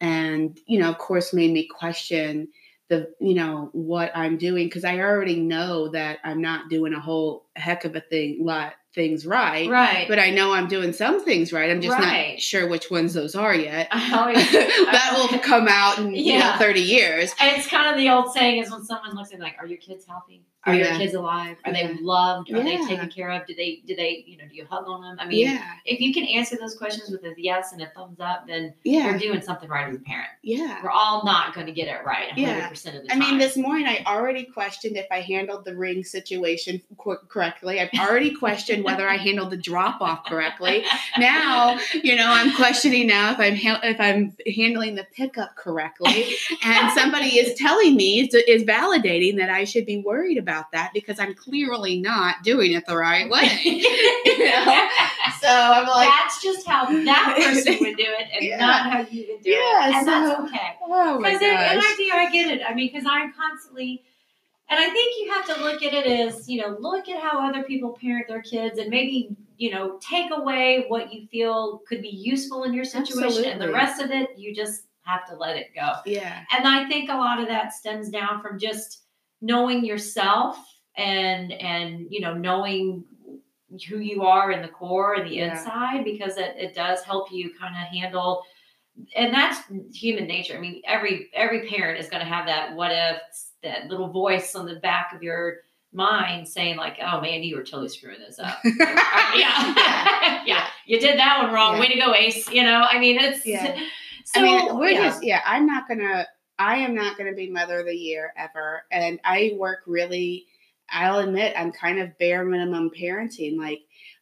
And you know, of course, made me question the you know what I'm doing because I already know that I'm not doing a whole heck of a thing lot things right. Right. But I know I'm doing some things right. I'm just Right. not sure which ones those are yet. Always, that will come out in you know Yeah. 30 years. And it's kind of the old saying is when someone looks at me like, are your kids healthy? Are Yeah. your kids alive? Are Yeah. they loved? Are they taken care of? Do they do they you know do you hug on them? I mean, Yeah. if you can answer those questions with a yes and a thumbs up, then yeah. you're doing something right as a parent. Yeah. We're all not going to get it right 100% Yeah. of the time. I mean, this morning I already questioned if I handled the ring situation qu- correctly. I've already questioned whether I handled the drop off correctly. Now, you know, I'm questioning now if I'm ha- if I'm handling the pickup correctly. And somebody is telling me is, is validating that I should be worried about that because I'm clearly not doing it the right way. you know? So I'm like, that's just how that person would do it and Yeah. not how you would do Yeah, it. And that's okay. oh my Because and gosh. I do, I get it. I mean, because I'm constantly, and I think you have to look at it as, you know, look at how other people parent their kids and maybe, you know, take away what you feel could be useful in your situation and the rest of it, you just have to let it go. Yeah. And I think a lot of that stems down from just knowing yourself and, and, you know, knowing who you are in the core and the Yeah. inside because it, it does help you kind of handle and that's human nature. I mean, every every parent is going to have that what if that little voice on the back of your mind saying like, "Oh man, you were totally screwing this up." yeah, yeah. you did that one wrong. Yeah. Way to go, Ace. You know, I mean, it's. Yeah. So, I mean, we're yeah. just yeah. I'm not gonna. I am not gonna be mother of the year ever, and I work really. I'll admit I'm kind of bare minimum parenting. Like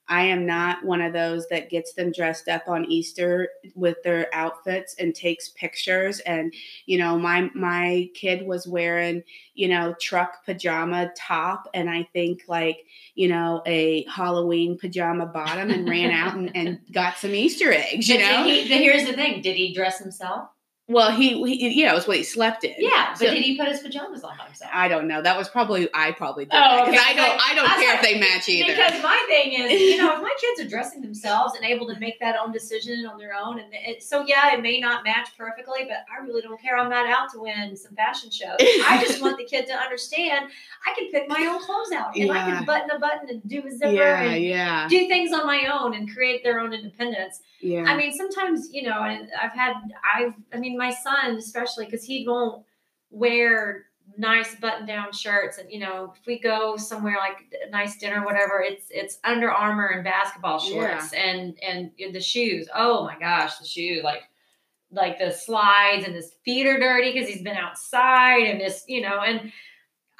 I am not one of those that gets them dressed up on Easter with their outfits and takes pictures. And you know, my my kid was wearing you know truck pajama top, and I think like you know a Halloween pajama bottom, and ran out and, and got some Easter eggs. You But know. he, here's the thing: Did he dress himself? Well, he, he yeah, it was what he slept in. Yeah, but So- did he put his pajamas on by himself? I don't know. That was probably I probably did Oh, because okay. I don't I don't I care if they match either. Because my thing is, you know, if my kids are dressing themselves and able to make that own decision on their own, and it, so yeah, it may not match perfectly, but I really don't care. I'm not out to win some fashion shows. I just want the kid to understand I can pick my own clothes out, and I can button a button and do a zipper yeah, and yeah, do things on my own and create their own independence. yeah. I mean, sometimes you know, I've had, I've, I mean, my son especially because he won't wear nice button-down shirts, and you know, if we go somewhere like a nice dinner, whatever, it's it's Under Armour and basketball shorts and and the shoes. Oh my gosh, the shoe like. Like the slides and his feet are dirty because he's been outside and this, you know, and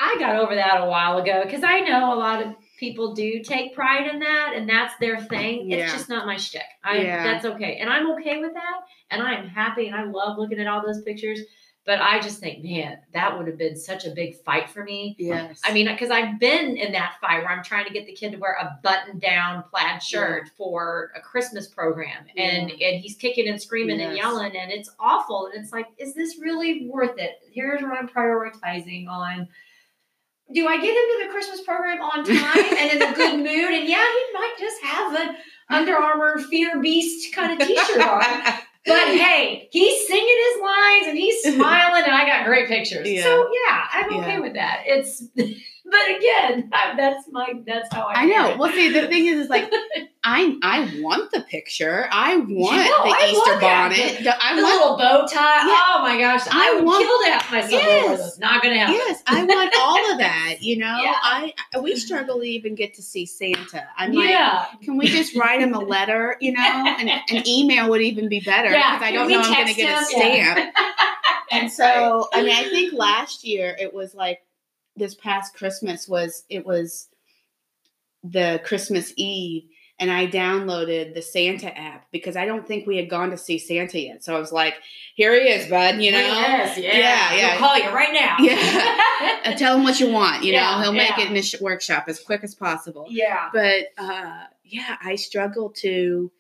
I got over that a while ago because I know a lot of people do take pride in that and that's their thing. Yeah. It's just not my shtick. I Yeah. that's okay. And I'm okay with that. And I am happy and I love looking at all those pictures. But I just think, man, that would have been such a big fight for me. yes. I mean, because I've been in that fight where I'm trying to get the kid to wear a button-down plaid shirt for a Christmas program, and and he's kicking and screaming and yelling, and it's awful. And it's like, is this really worth it? Here's what I'm prioritizing on. Do I get him to the Christmas program on time and in a good mood? And yeah, he might just have an Under Armour Fear Beast kind of T-shirt on. But hey, he's singing his lines and he's smiling, and I got great pictures. Yeah. So yeah, I'm okay Yeah. with that. It's, but again, I, that's my that's how I. I know. parent. Well, see, the thing is, is like I I want the picture. I want Yeah, the I Easter bonnet. The- I the want little bow tie. Yeah. Oh my gosh, I, I would want- kill to have my son wear Yes. Not gonna happen. Yes, I want all of that. You know, Yeah. I we struggle to even get to see Santa. I'm like, yeah. can we just write him a letter? You know, and an email would even be better because I don't know I'm going to text get a him? stamp. And so, I mean, I think last year it was like this past Christmas was it was the Christmas Eve, and I downloaded the Santa app because I don't think we had gone to see Santa yet. So I was like, "Here he is, bud," you know. Yes, yeah, Yeah, yeah. He'll call you right now. Yeah. Tell him what you want. You know, he'll make yeah. it in his workshop as quick as possible. yeah. But uh, yeah, I struggle to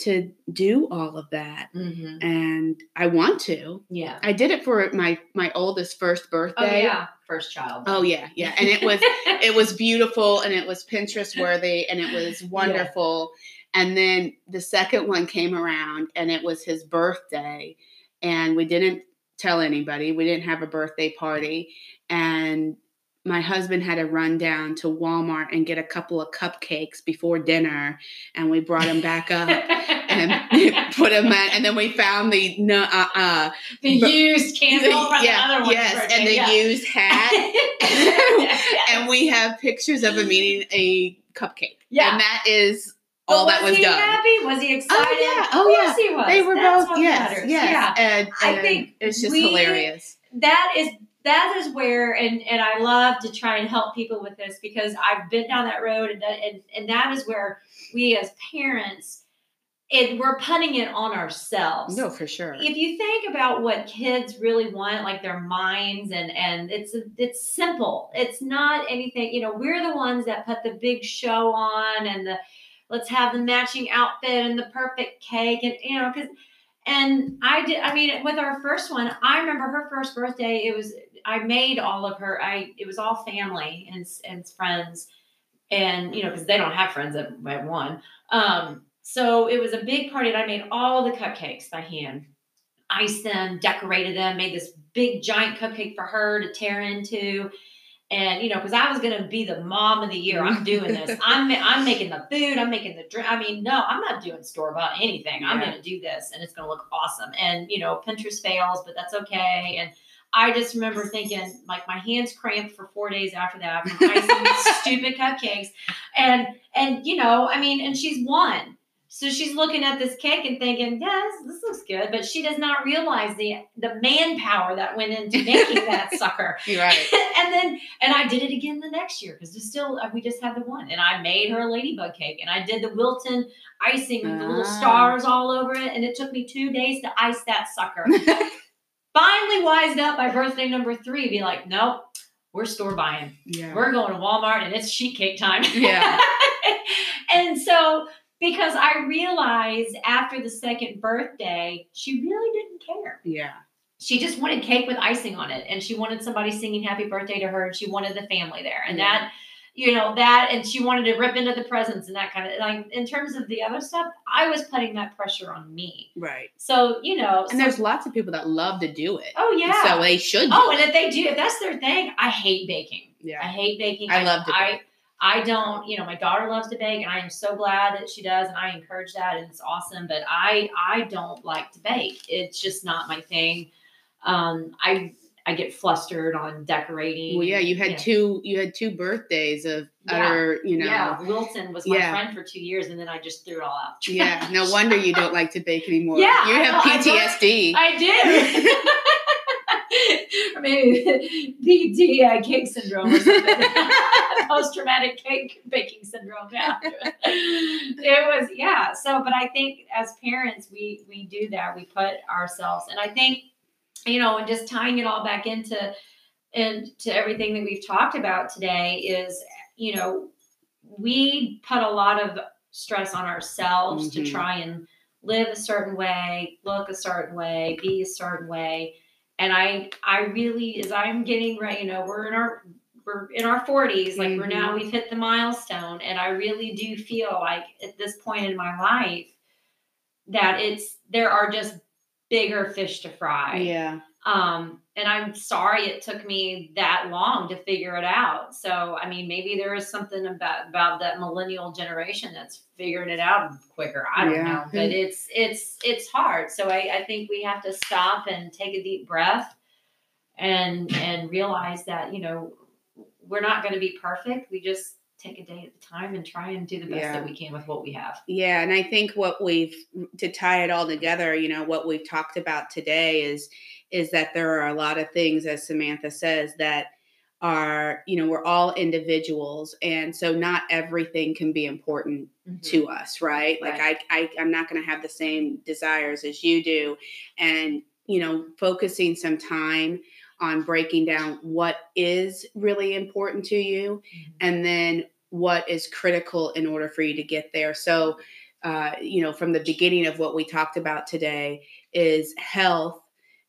to do all of that, Mm-hmm. and I want to. Yeah. I did it for my my oldest first Oh birthday. yeah. First child. Oh yeah, yeah, and it was it was beautiful and it was Pinterest worthy and it was wonderful. And then the second one came around and it was his birthday and we didn't tell anybody. We didn't have a birthday party and my husband had to run down to Walmart and get a couple of cupcakes before dinner and we brought them back up and put them at and then we found the no uh uh the But- used candle from yeah, the other one. yes and the used hat and we have pictures of him eating a cupcake. Yeah. And that is all that was he done. happy? Was he excited? Oh yeah, oh, course he was. They were That's both yes, matters. yes. Yeah. And, I think it's just we- hilarious. that is that is where and and I love to try and help people with this because I've been down that road and that, and, and that is where we as parents it, we're putting it on ourselves. No, for sure. If you think about what kids really want, like their minds, and and it's it's simple. It's not anything. You know, we're the ones that put the big show on and the let's have the matching outfit and the perfect cake, and you know, because and I did. I mean, with our first one, I remember her first birthday. It was I made all of her. I it was all family and and friends, and you know, because they don't have friends at, at one. Um, so it was a big party, and I made all the cupcakes by hand, iced them, decorated them, made this big giant cupcake for her to tear into. And you know, because I was gonna be the mom of the year, I'm doing this. I'm I'm making the food. I'm making the drink. I mean, no, I'm not doing store bought anything. I'm gonna do this, and it's gonna look awesome. And you know, Pinterest fails, but that's okay. And I just remember thinking, like, my hands cramped for four days after that from icing stupid cupcakes. And and you know, I mean, and she's one. So she's looking at this cake and thinking, yes, this, looks good," but she does not realize the the manpower that went into making that sucker. You're right. and then, and I did it again the next year because still uh, we just had the one, and I made her a ladybug cake, and I did the Wilton icing with the little Ah. stars all over it, and it took me two days to ice that sucker. Finally, wised up by birthday number three, be like, "Nope, we're store buying. yeah. We're going to Walmart, and it's sheet cake time." Yeah. and so because I realized after the second birthday, she really didn't care. Yeah. She just wanted cake with icing on it, and she wanted somebody singing happy birthday to her, and she wanted the family there, and Yeah. that. You know that, and she wanted to rip into the presents and that kind of like. In terms of the other stuff, I was putting that pressure on me. Right. So you know, And so- there's lots of people that love to do it. oh yeah, So they should. Oh, do oh, it. and if they do, if that's their thing, I hate baking. yeah I hate baking. I love to bake. I don't, you know, my daughter loves to bake, and I am so glad that she does, and I encourage that, and it's awesome. But I, I don't like to bake. It's just not my thing. Um, I, I get flustered on decorating. Well, yeah, you had know. two. You had two birthdays of Yeah. utter. You know. Yeah, Wilton was my Yeah. friend for two years, and then I just threw it all out. Yeah, no wonder you don't like to bake anymore. Yeah, you have I know. PTSD. I do. or maybe uh, cake syndrome or something. Post traumatic cake baking syndrome. Yeah. it was yeah. So, but I think as parents, we we do that. We put ourselves, and I think you know, and just tying it all back into and to everything that we've talked about today is you know we put a lot of stress on ourselves to Mhm. try and live a certain way, look a certain way, be a certain way. And I I really as I'm getting ready, you know, we're in our we're in our 40s, like we're now mm-hmm. we've hit the milestone and I really do feel like at this point in my life that it's there are just bigger fish to fry. Yeah. Um, and I'm sorry it took me that long to figure it out. So, I mean, maybe there is something about about that millennial generation that's figuring it out quicker. I don't Yeah. know, but it's it's it's hard. So I, I think we have to stop and take a deep breath and and realize that you know we're not going to be perfect. We just take a day at a time and try and do the best Yeah. that we can with what we have. Yeah, and I think what we've to tie it all together, you know, what we've talked about today is is that there are a lot of things as Samantha says that are, you know, we're all individuals and so not everything can be important to us, right? Like I, I I'm not going to have the same desires as you do and you know, focusing some time on breaking down what is really important to you Mhm. and then what is critical in order for you to get there. So, uh, you know, from the beginning of what we talked about today is health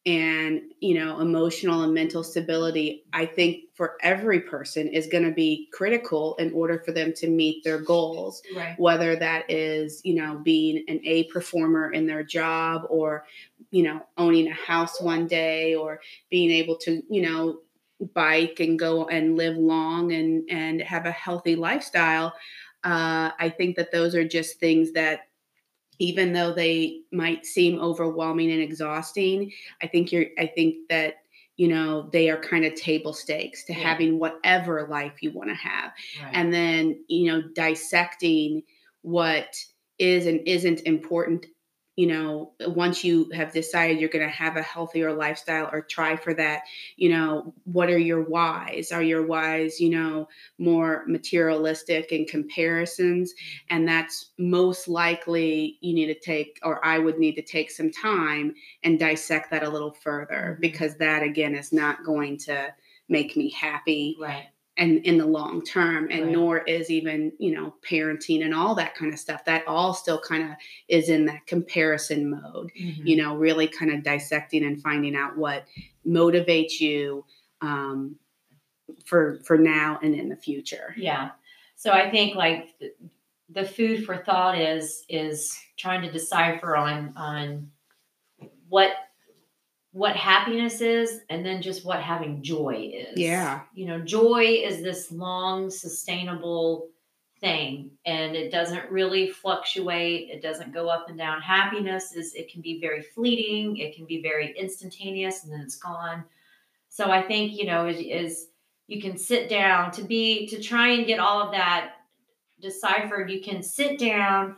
and, you know, emotional and mental stability. I think for every person is going to be critical in order for them to meet their goals Right. whether that is you know being an a performer in their job or you know owning a house one day or being able to you know bike and go and live long and and have a healthy lifestyle uh, i think that those are just things that even though they might seem overwhelming and exhausting i think you're i think that you know they are kind of table stakes to Yeah. having whatever life you want to have Right. and then you know dissecting what is and isn't important you know once you have decided you're going to have a healthier lifestyle or try for that you know what are your whys are your whys you know more materialistic in comparisons and that's most likely you need to take or i would need to take some time and dissect that a little further Mhm. because that again is not going to make me happy right. And in the long term and Right. nor is even you know parenting and all that kind of stuff that all still kind of is in that comparison mode Mhm. you know really kind of dissecting and finding out what motivates you um, for for now and in the future Yeah. So I think like the food for thought is is trying to decipher on on what what happiness is and then just what having joy is. Yeah. You know, joy is this long sustainable thing and it doesn't really fluctuate, it doesn't go up and down. Happiness is it can be very fleeting, it can be very instantaneous and then it's gone. So I think, you know, is, is you can sit down to be to try and get all of that deciphered you can sit down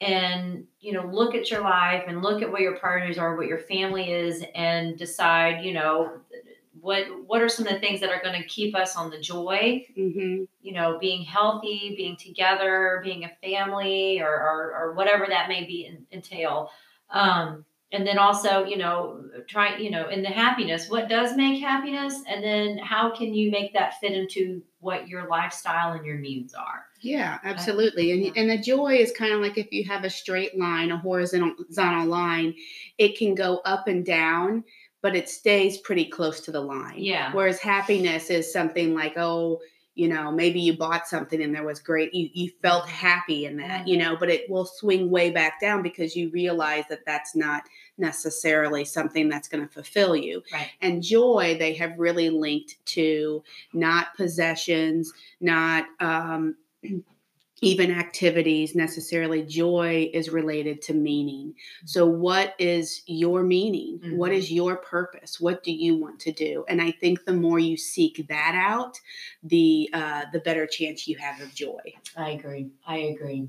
and you know look at your life and look at what your priorities are what your family is and decide you know what what are some of the things that are going to keep us on the joy mm-hmm. you know being healthy being together being a family or or, or whatever that may be in, entail um, and then also you know trying you know in the happiness what does make happiness and then how can you make that fit into what your lifestyle and your needs are yeah absolutely and, yeah. and the joy is kind of like if you have a straight line a horizontal line it can go up and down but it stays pretty close to the line yeah whereas happiness is something like oh you know maybe you bought something and there was great you, you felt mm-hmm. happy in that you mm-hmm. know but it will swing way back down because you realize that that's not necessarily something that's going to fulfill you. Right. and joy they have really linked to not possessions not um, even activities necessarily. Joy is related to meaning. Mm-hmm. so what is your meaning? Mm-hmm. what is your purpose? What do you want to do? And i think the more you seek that out the uh, the better chance you have of joy. I agree. I agree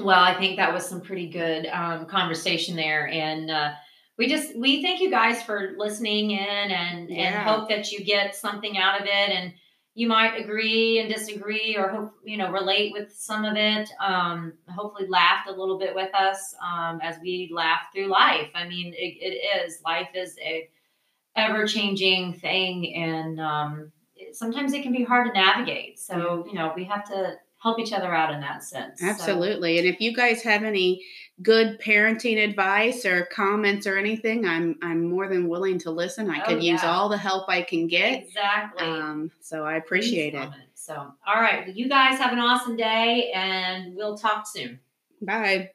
well i think that was some pretty good um, conversation there and uh, we just we thank you guys for listening in and yeah. and hope that you get something out of it and you might agree and disagree or hope you know relate with some of it um, hopefully laughed a little bit with us um, as we laugh through life i mean it, it is life is a ever changing thing and um, sometimes it can be hard to navigate so you know we have to help each other out in that sense. Absolutely. So. And if you guys have any good parenting advice or comments or anything, I'm I'm more than willing to listen. I oh, could yeah. use all the help I can get. Exactly. Um, so I appreciate it. it. So, all right. Well, you guys have an awesome day and we'll talk soon. Bye.